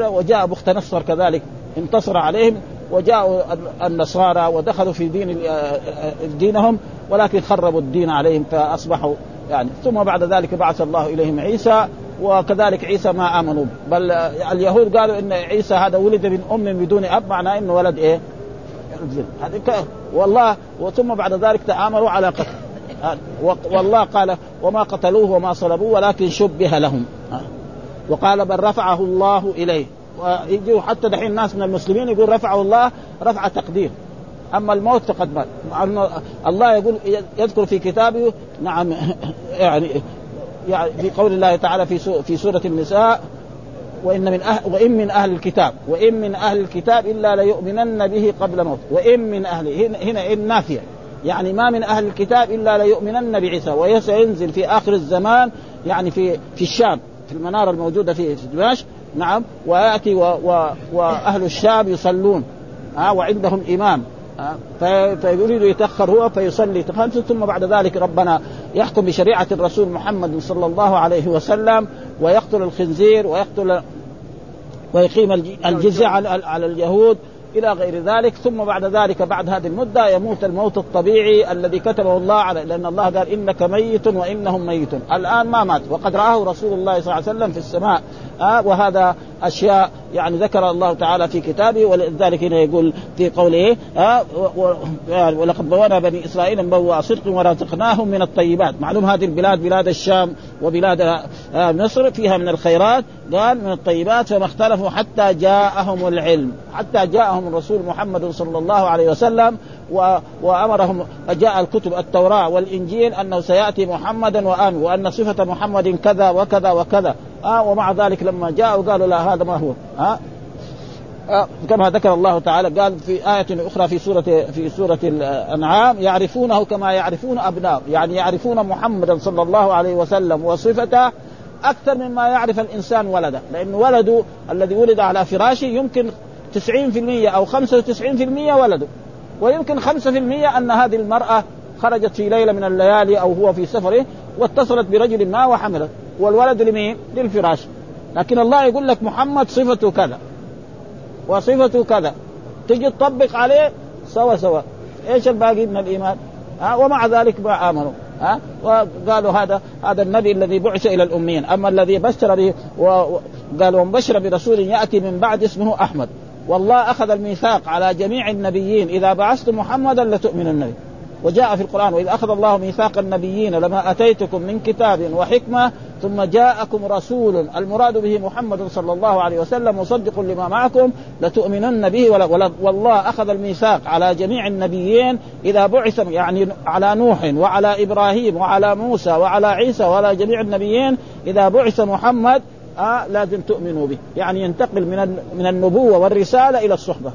وجاء بخت نصر كذلك انتصر عليهم. وجاءوا النصارى ودخلوا في دين دينهم ولكن خربوا الدين عليهم فأصبحوا يعني. ثم بعد ذلك بعث الله إليهم عيسى وكذلك عيسى ما آمنوا. بل اليهود قالوا إن عيسى هذا ولد من أم بدون أب معناه إنه ولد إيه؟ هذه والله وثم بعد ذلك تعاملوا على قتل. والله قال وما قتلوه وما صلبوه ولكن شبه لهم. وقال بل رفعه الله إليه. ويجوا حتى دحين الناس من المسلمين يقول رفعه الله رفع تقدير. أما الموت فقد مات. الله يقول يذكر في كتابه نعم [laughs] يعني يعني في قول الله تعالى في في سورة النساء وإن من أهل وإن من أهل الكتاب وإن من أهل الكتاب إلا ليؤمنن به قبل موت. وإن من أهله هنا, هنا إن نافية. يعني ما من أهل الكتاب إلا ليؤمنن بعيسى. وسينزل في آخر الزمان يعني في في الشام في المنارة الموجودة في دمشق نعم ويأتي و و وأهل الشام يصلون ها وعندهم إمام فيريد يتأخر هو فيصلي. ثم بعد ذلك ربنا يحكم بشريعة الرسول محمد صلى الله عليه وسلم ويقتل الخنزير ويقتل ويقيم الجزيه على اليهود إلى غير ذلك. ثم بعد ذلك بعد هذه المدة يموت الموت الطبيعي الذي كتبه الله على لأن الله قال إنك ميت وإنهم ميتون. الآن ما مات وقد رآه رسول الله صلى الله عليه وسلم في السماء. آه وهذا أشياء يعني ذكر الله تعالى في كتابه ولذلك هنا يقول في قوله آه ولقد بوأنا بني إسرائيل مبوى صدق ورزقناهم من الطيبات. معلوم هذه البلاد بلاد الشام وبلاد آه مصر فيها من الخيرات قال من الطيبات فما اختلفوا حتى جاءهم العلم حتى جاءهم الرسول محمد صلى الله عليه وسلم و... وأمرهم جاء الكتب التوراة والإنجيل أنه سيأتي محمدا وان وأن صفة محمد كذا وكذا وكذا. آه ومع ذلك لما جاءوا قالوا لا هذا ما هو. آه آه، كما ذكر الله تعالى قال في آية أخرى في سورة في سورة الأنعام يعرفونه كما يعرفون أبناء يعني يعرفون محمدا صلى الله عليه وسلم وصفته أكثر مما يعرف الإنسان ولده. لأن ولده الذي ولد على فراشه يمكن 90% أو 95% ولده. ويمكن 5% أن هذه المرأة خرجت في ليلة من الليالي أو هو في سفره واتصلت برجل ما وحملت والولد لمين؟ للفراش. لكن الله يقول لك محمد صفته كذا. وصفته كذا. تجي تطبق عليه سوا سوا. إيش الباقي من الإيمان؟ ها؟ ومع ذلك ما آمنوا. ها؟ وقالوا هذا هذا النبي الذي بعث إلى الأميين. أما الذي بشر به وقالوا ومبشر برسول يأتي من بعد اسمه أحمد. والله أخذ الميثاق على جميع النبيين. إذا بعثت محمدا لتؤمنن به وجاء في القرآن وإذ أخذ الله ميثاق النبيين لما أتيتكم من كتاب وحكمة ثم جاءكم رسول المراد به محمد صلى الله عليه وسلم مصدق لما معكم لتؤمنن به والله أخذ الميثاق على جميع النبيين إذا بعث يعني على نوح وعلى إبراهيم وعلى موسى وعلى عيسى وعلى جميع النبيين إذا بعث محمد آه لازم تؤمنوا به. يعني ينتقل من من النبوة والرسالة إلى الصحبة.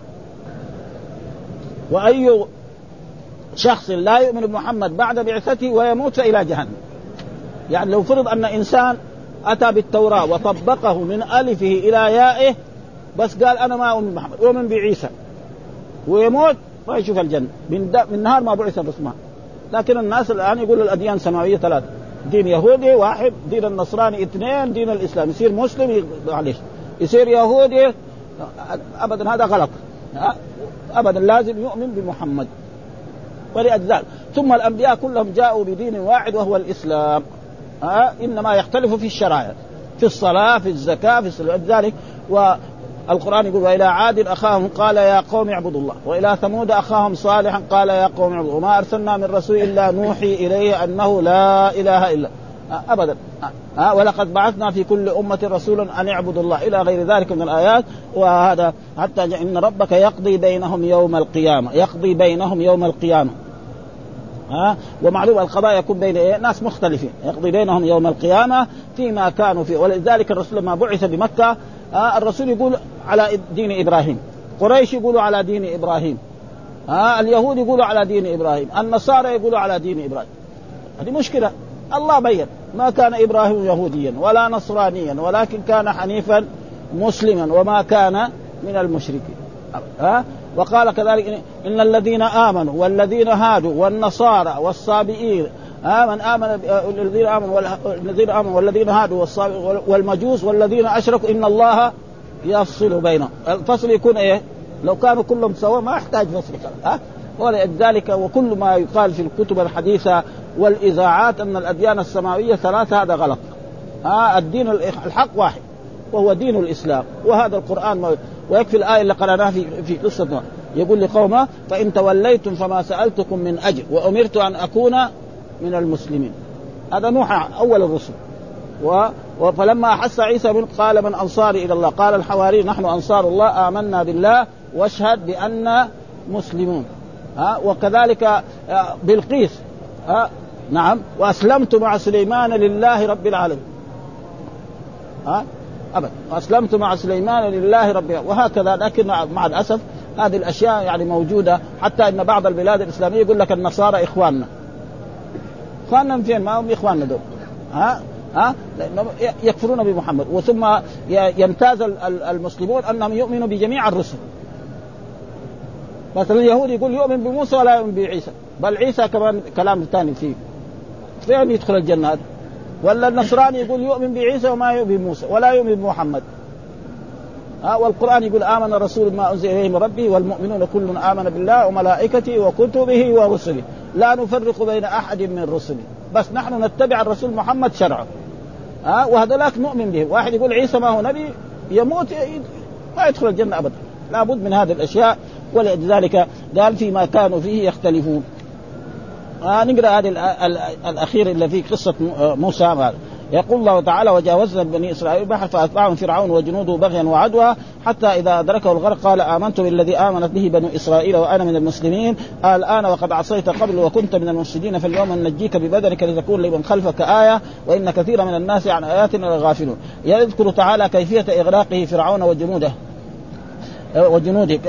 وأي شخص لا يؤمن بمحمد بعد بعثته ويموت فإلى جهنم. يعني لو فرض أن إنسان أتى بالتوراة وطبقه من ألفه إلى يائه بس قال أنا ما أؤمن بمحمد أؤمن بعيسى. ويموت ما يشوف الجنة. من, من نهار ما بعث الرسول لكن الناس الآن يقولوا الأديان سماوية ثلاثة. دين يهودي واحد دين النصراني اثنين دين الإسلام. يصير مسلم معلش يصير يهودي أبدا هذا غلط. أبدا لازم يؤمن بمحمد. ولأجزاء. ثم الأنبياء كلهم جاءوا بدين واحد وهو الإسلام. ها؟ إنما يختلف في الشرائع. في الصلاة في الزكاة في ذلك. والقرآن يقول وإلى عاد أخاهم قال يا قوم اعبدوا الله. وإلى ثمود أخاهم صالحا قال يا قوم اعبدوا. وما أرسلنا من رسول إلا نوحي إليه أنه لا إله إلا ابدا. ها ولقد بعثنا في كل أمة رسولا أن اعبدوا الله إلى غير ذلك من الآيات وهذا حتى إن ربك يقضي بينهم يوم القيامة يقضي بينهم يوم القيامة. ها؟ ومعلوم القضاء يكون بين إيه؟ ناس مختلفين. يقضي بينهم يوم القيامة فيما كانوا فيه. ولذلك الرسول لما بعث بمكة ها؟ الرسول يقول على دين إبراهيم. قريش يقولوا على دين إبراهيم. ها؟ اليهود يقولوا على دين إبراهيم. النصارى يقولوا على دين إبراهيم. هذه مشكلة. الله بين. ما كان إبراهيم يهوديا ولا نصرانيا ولكن كان حنيفا مسلما وما كان من المشركين. ها؟ وقال كذلك ان الذين آمنوا والذين هادوا والنصارى والصابئين ها؟ من آمن الذين آمنوا والذين آمنوا والذين هادوا والمجوس والذين أشركوا إن الله يفصل بينهم. الفصل يكون إيه؟ لو كانوا كلهم سوا ما يحتاج فصل ها؟ ولذلك وكل ما يقال في الكتب الحديثة والإذاعات أن الأديان السماوية ثلاثة هذا غلط. ها الدين الحق واحد وهو دين الإسلام. وهذا القرآن ويكفي الآية اللي قرأناها في في قصة يقول لقومه فإن توليتم فما سألتكم من أجر وأمرت أن أكون من المسلمين. هذا نوح أول الرسل. و... فلما أحس عيسى من قال من أنصاري إلى الله؟ قال الحواري نحن أنصار الله آمنا بالله واشهد بان مسلمون. ها وكذلك آه، بلقيس ها نعم وأسلمت مع سليمان لله رب العالمين ها ابدا وأسلمت مع سليمان لله رب العالمين. وهكذا لكن مع الأسف هذه الأشياء يعني موجودة حتى إن بعض البلاد الإسلامية يقول لك النصارى إخواننا. إخواننا من فين؟ ما هم إخواننا دول. ها ها لأنهم يكفرون بمحمد. وثم يمتاز المسلمون أنهم يؤمنوا بجميع الرسل. مثلا اليهود يقول يؤمن بموسى ولا يؤمن بعيسى. بل عيسى كمان كلام ثاني فيه. فين يدخل الجنة. هذا ولا النصراني يقول يؤمن بعيسى وما يؤمن بموسى ولا يؤمن بمحمد. ها والقرآن يقول آمن الرسول ما أنزل إليه من ربه والمؤمنون كل آمن بالله وملائكته وكتبه ورسله. لا نفرق بين أحد من رسله. بس نحن نتبع الرسول محمد شرعه ها وهذولاك نؤمن به واحد يقول عيسى ما هو نبي يموت ما يدخل الجنة ابدا. لابد من هذه الأشياء. ولذلك قال فيما كانوا فيه يختلفون. آه نقرأ هذه الأخير اللي في قصة موسى. يقول الله تعالى وجاوزنا بني إسرائيل البحر فأتبعهم فرعون وجنوده بغيا وعدوى حتى إذا أدركه الغرق قال آمنت بالذي آمنت به بنو إسرائيل وأنا من المسلمين. الآن وقد عصيت قبل وكنت من المفسدين فاليوم ننجيك ببدنك لتكون لمن خلفك آية وإن كثيرا من الناس عن آياتنا لغافلون. يذكر تعالى كيفية إغراقه فرعون وجنوده. وجنوده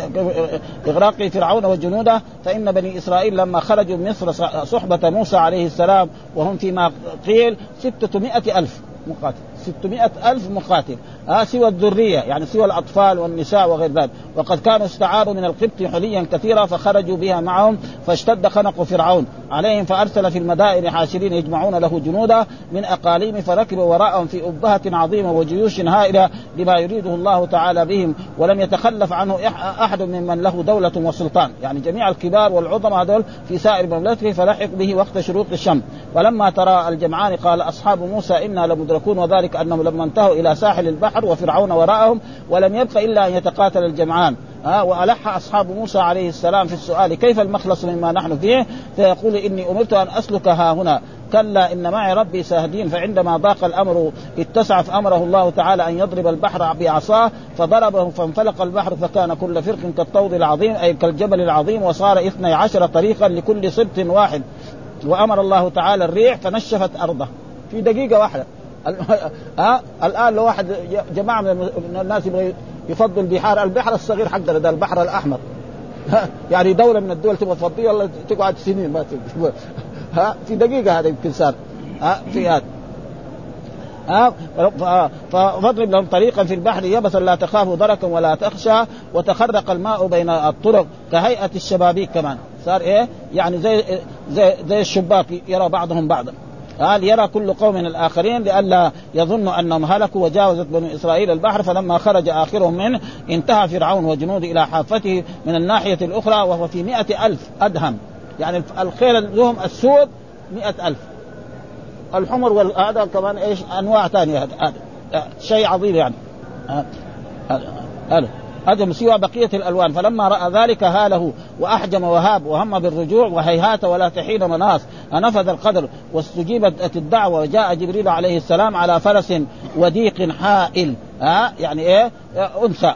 إغراق فرعون وجنوده فإن بني إسرائيل لما خرجوا من مصر صحبة موسى عليه السلام وهم فيما قيل ستة ألف مقاتل 600 ألف مقاتل. آه سوى الذرية يعني سوى الأطفال والنساء وغير ذلك. وقد كانوا استعاروا من القبط حليا كثيرا فخرجوا بها معهم فاشتد خنق فرعون. عليهم فأرسل في المدائن حاشرين يجمعون له جنودا من أقاليم فركبوا وراءهم في أبهة عظيمة وجيوش هائلة لما يريده الله تعالى بهم ولم يتخلف عنه أحد ممن له دولة وسلطان. يعني جميع الكبار والعظماء هذول في سائر مملكته فلحق به وقت شروق الشمس ولما ترى الجمعان قال أصحاب موسى إنا لمدركون وذلك أنهم لما انتهوا إلى ساحل البحر وفرعون وراءهم ولم يبق إلا أن يتقاتل الجمعان. ها وألح أصحاب موسى عليه السلام في السؤال كيف المخلص مما نحن فيه؟ فيقول إني أمرت أن أسلك ها هنا. كلا إن معي ربي ساهدين فعندما ضاق الأمر اتسع فامره الله تعالى أن يضرب البحر بعصاه فضربه فانفلق البحر فكان كل فرق كالطود العظيم أي كالجبل العظيم وصار اثني عشر طريقا لكل سبط واحد. وأمر الله تعالى الريح فنشفت أرضه. في دقيقة واحدة. [laughs] ها الآن لو واحد جماعة من الناس يبغى يفضل البحار البحر الصغير حقنا ده البحر الأحمر. يعني دولة من الدول تبغى تفضيه والله تقعد سنين ما [laughs] ها في دقيقة هذا يمكن صار. ها في هذا. ها فاضرب لهم طريقا في البحر يبسا لا تخاف دركا ولا تخشى وتخرق الماء بين الطرق كهيئة الشبابيك كمان. صار إيه؟ يعني زي زي زي الشباك يرى بعضهم بعضا. قال يرى كل قوم من الآخرين لئلا يظنوا أنهم هلكوا وجاوزت بني إسرائيل البحر فلما خرج آخرهم منه انتهى فرعون وجنوده إلى حافته من الناحية الأخرى وهو في مئة ألف أدهم. يعني الخيل لهم السود مئة ألف. الحمر وهذا كمان إيش؟ أنواع ثانية هذا شيء عظيم يعني. هذا هذا سوى بقية الألوان فلما رأى ذلك هاله وأحجم وهاب وهم بالرجوع وهيهات ولا تحين مناص فنفذ القدر واستجيبت الدعوة وجاء جبريل عليه السلام على فرس وديق حائل. ها؟ يعني إيه؟ أنثى.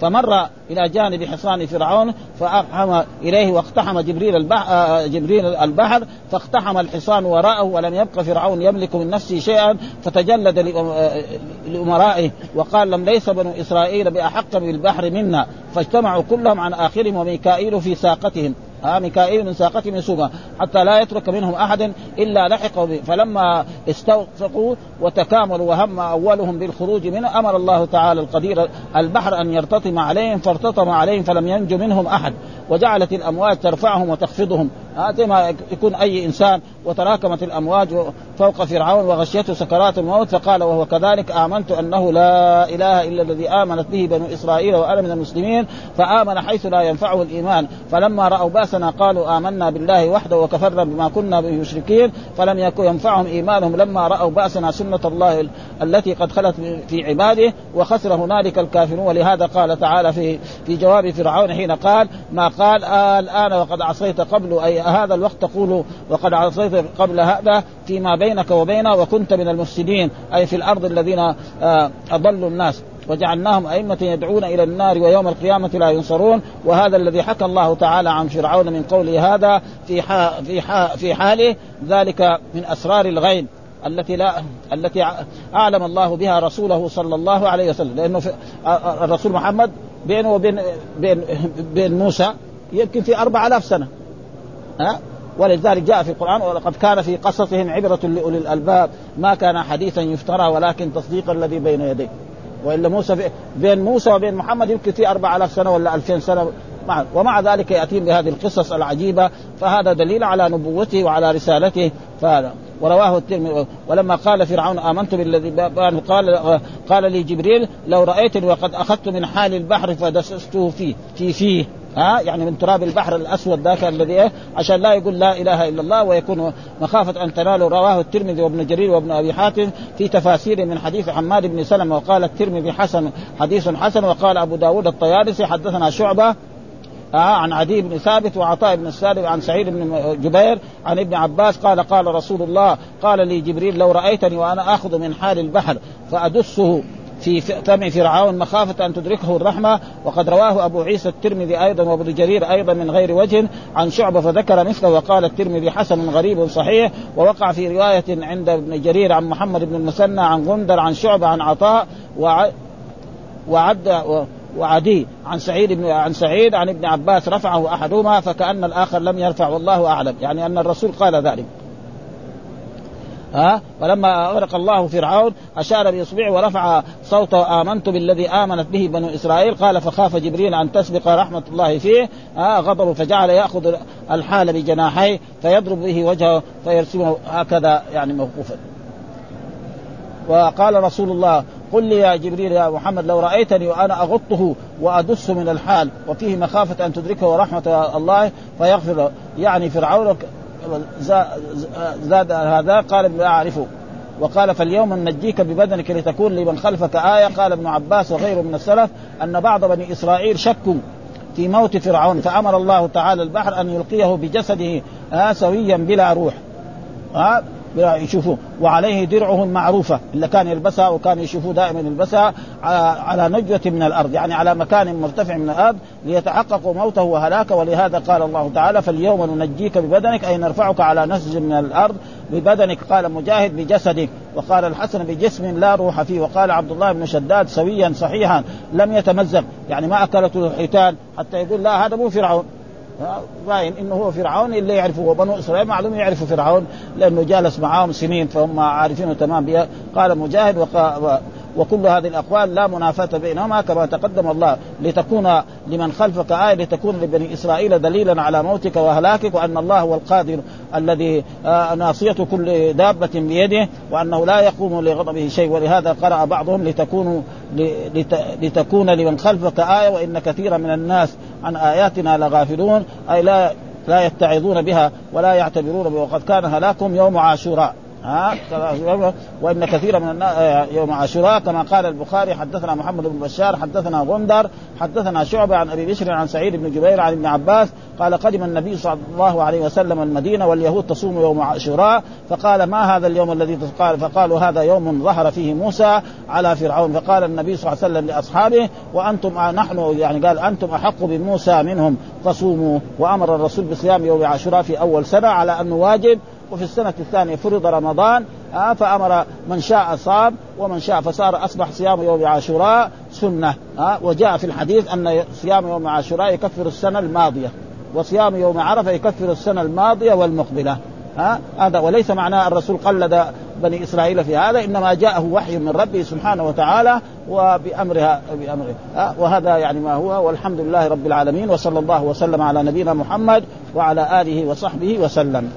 فمر إلى جانب حصان فرعون فأقحم إليه واقتحم جبريل البحر آه، جبريل البحر فاقتحم الحصان وراءه ولم يبق فرعون يملك من نفسه شيئا فتجلد آه، لأمرائه وقال لم ليس بنو إسرائيل بأحق بالبحر منا فاجتمعوا كلهم عن آخرهم وميكائيل في ساقتهم. ها ميكائيل من ساقته من حتى لا يترك منهم أحد إلا لحقوا به. فلما استوثقوا وتكاملوا وهم أولهم بالخروج منه أمر الله تعالى القدير البحر أن يرتطم عليهم فارتطم عليهم فلم ينج منهم أحد وجعلت الامواج ترفعهم وتخفضهم. زي ما يكون أي إنسان وتراكمت الأمواج فوق فرعون وغشيته سكرات الموت فقال وهو كذلك آمنت أنه لا إله إلا الذي آمنت به بنو إسرائيل وأنا من المسلمين فآمن حيث لا ينفعه الإيمان فلما رأوا بأسنا قالوا آمنا بالله وحده وكفرنا بما كنا به مشركين فلم يكن ينفعهم إيمانهم لما رأوا بأسنا سنة الله التي قد خلت في عباده وخسر هنالك الكافرون ولهذا قال تعالى في في جواب فرعون حين قال ما قال آه الآن وقد عصيت قبل أي هذا الوقت تقول وقد عصيت قبل هذا فيما بينك وبينه وكنت من المفسدين أي في الأرض الذين آه اضلوا الناس. وجعلناهم أئمة يدعون إلى النار ويوم القيامة لا ينصرون. وهذا الذي حكى الله تعالى عن فرعون من قوله هذا في في في حاله ذلك من أسرار الغيب التي لا التي أعلم الله بها رسوله صلى الله عليه وسلم. لأنه في الرسول محمد بينه وبين بين بين موسى يمكن في أربع آلاف سنة. ها؟ ولذلك جاء في القرآن ولقد كان في قصصهم عبرة لأولي الألباب ما كان حديثا يفترى ولكن تصديق الذي بين يديه. وإلا موسى بين موسى وبين محمد يمكن في أربع آلاف سنة ولا ألفين سنة. مع ومع ذلك يأتيهم بهذه القصص العجيبة فهذا دليل على نبوته وعلى رسالته. فهذا ورواه الترمذي. ولما قال فرعون آمنت بالذي قال قال لي جبريل لو رأيتني وقد أخذت من حال البحر فدسسته فيه في فيه. ها يعني من تراب البحر الأسود ذاك الذي إيه عشان لا يقول لا إله إلا الله ويكون مخافة أن تنالوا رواه الترمذي وابن جرير وابن أبي حاتم في تفاسير من حديث حماد بن سلمه وقال الترمذي حسن حديث حسن وقال أبو داود الطيالسي حدثنا شعبة آه عن عدي بن ثابت وعطاء بن السالم عن سعيد بن جبير عن ابن عباس قال قال رسول الله قال لي جبريل لو رأيتني وأنا آخذ من حال البحر فأدسه. في فم فرعون مخافة أن تدركه الرحمة. وقد رواه أبو عيسى الترمذي أيضا وابن جرير أيضا من غير وجه عن شعبة فذكر مثله وقال الترمذي حسن غريب صحيح. ووقع في رواية عند ابن جرير عن محمد بن المثنى عن غندر عن شعبة عن عطاء وعد, وعد وعدي عن سعيد بن عن سعيد عن ابن عباس رفعه أحدهما فكأن الآخر لم يرفع والله أعلم. يعني أن الرسول قال ذلك. ها؟ فلما أغرق الله فرعون أشار باصبعه ورفع صوته آمنت بالذي آمنت به بنو إسرائيل. قال فخاف جبريل أن تسبق رحمة الله فيه. ها؟ غضب فجعل يأخذ الحال بجناحيه فيضرب به وجهه فيرسمه هكذا يعني موقوفا. وقال رسول الله قل لي يا جبريل يا محمد لو رأيتني وأنا أغطه وادس من الحال وفيه مخافة أن تدركه ورحمه الله فيغفر يعني فرعون زاد هذا قال لا أعرفه. وقال فاليوم ننجيك ببدنك لتكون لمن خلفك آية. قال ابن عباس وغيره من السلف أن بعض بني إسرائيل شكوا في موت فرعون فأمر الله تعالى البحر أن يلقيه بجسده سويا بلا روح. يشوفوه وعليه درعه المعروفة اللي كان يلبسها وكان يشوفوه دائما يلبسها على نجوة من الأرض يعني على مكان مرتفع من الأرض ليتحققوا موته وهلاكه ولهذا قال الله تعالى فاليوم ننجيك ببدنك أي نرفعك على نسج من الأرض ببدنك. قال مجاهد بجسدك وقال الحسن بجسم لا روح فيه. وقال عبد الله بن شداد سويا صحيحا لم يتمزق. يعني ما أكلته الحيتان حتى يقول لا هذا مو فرعون. باين إنه هو فرعون اللي يعرفه وبنو إسرائيل معلوم يعرفوا فرعون لأنه جالس معاهم سنين فهم عارفينه تمام. بها قال مجاهد وقال وكل هذه الأقوال لا منافاة بينهما كما تقدم الله لتكون لمن خلفك آية لتكون لبني إسرائيل دليلا على موتك وهلاكك وأن الله هو القادر الذي آه، ناصية كل دابة بيده وأنه لا يقوم لغضبه شيء. ولهذا قرأ بعضهم لتكون لتكون لمن خلفك آية وإن كثيرا من الناس عن آياتنا لغافلون أي لا لا يتعظون بها ولا يعتبرون بها. وقد كان هلاكهم يوم عاشوراء. ها؟ وإن كثيرا من الناس آه، يوم عاشوراء كما قال البخاري حدثنا محمد بن بشار حدثنا غندر حدثنا شعبة عن أبي بشر عن سعيد بن جبير عن ابن عباس قال قدم النبي صلى الله عليه وسلم المدينة واليهود تصوم يوم عاشوراء فقال ما هذا اليوم الذي قال فقالوا هذا يوم ظهر فيه موسى على فرعون. فقال النبي صلى الله عليه وسلم لأصحابه وأنتم نحن يعني قال أنتم أحق بموسى منهم فصوموا. وأمر الرسول بصيام يوم عاشوراء في أول سنة على انه واجب وفي السنة الثانية فرض رمضان آه فأمر من شاء صام ومن شاء فصار أصبح صيام يوم عاشوراء سنة آه وجاء في الحديث أن صيام يوم عاشوراء يكفر السنة الماضية وصيام يوم عرفة يكفر السنة الماضية والمقبلة ها هذا وليس معناه الرسول قلد بني إسرائيل في هذا إنما جاءه وحي من ربه سبحانه وتعالى وبأمرها بأمره وهذا يعني ما هو والحمد لله رب العالمين وصلى الله وسلم على نبينا محمد وعلى آله وصحبه وسلم.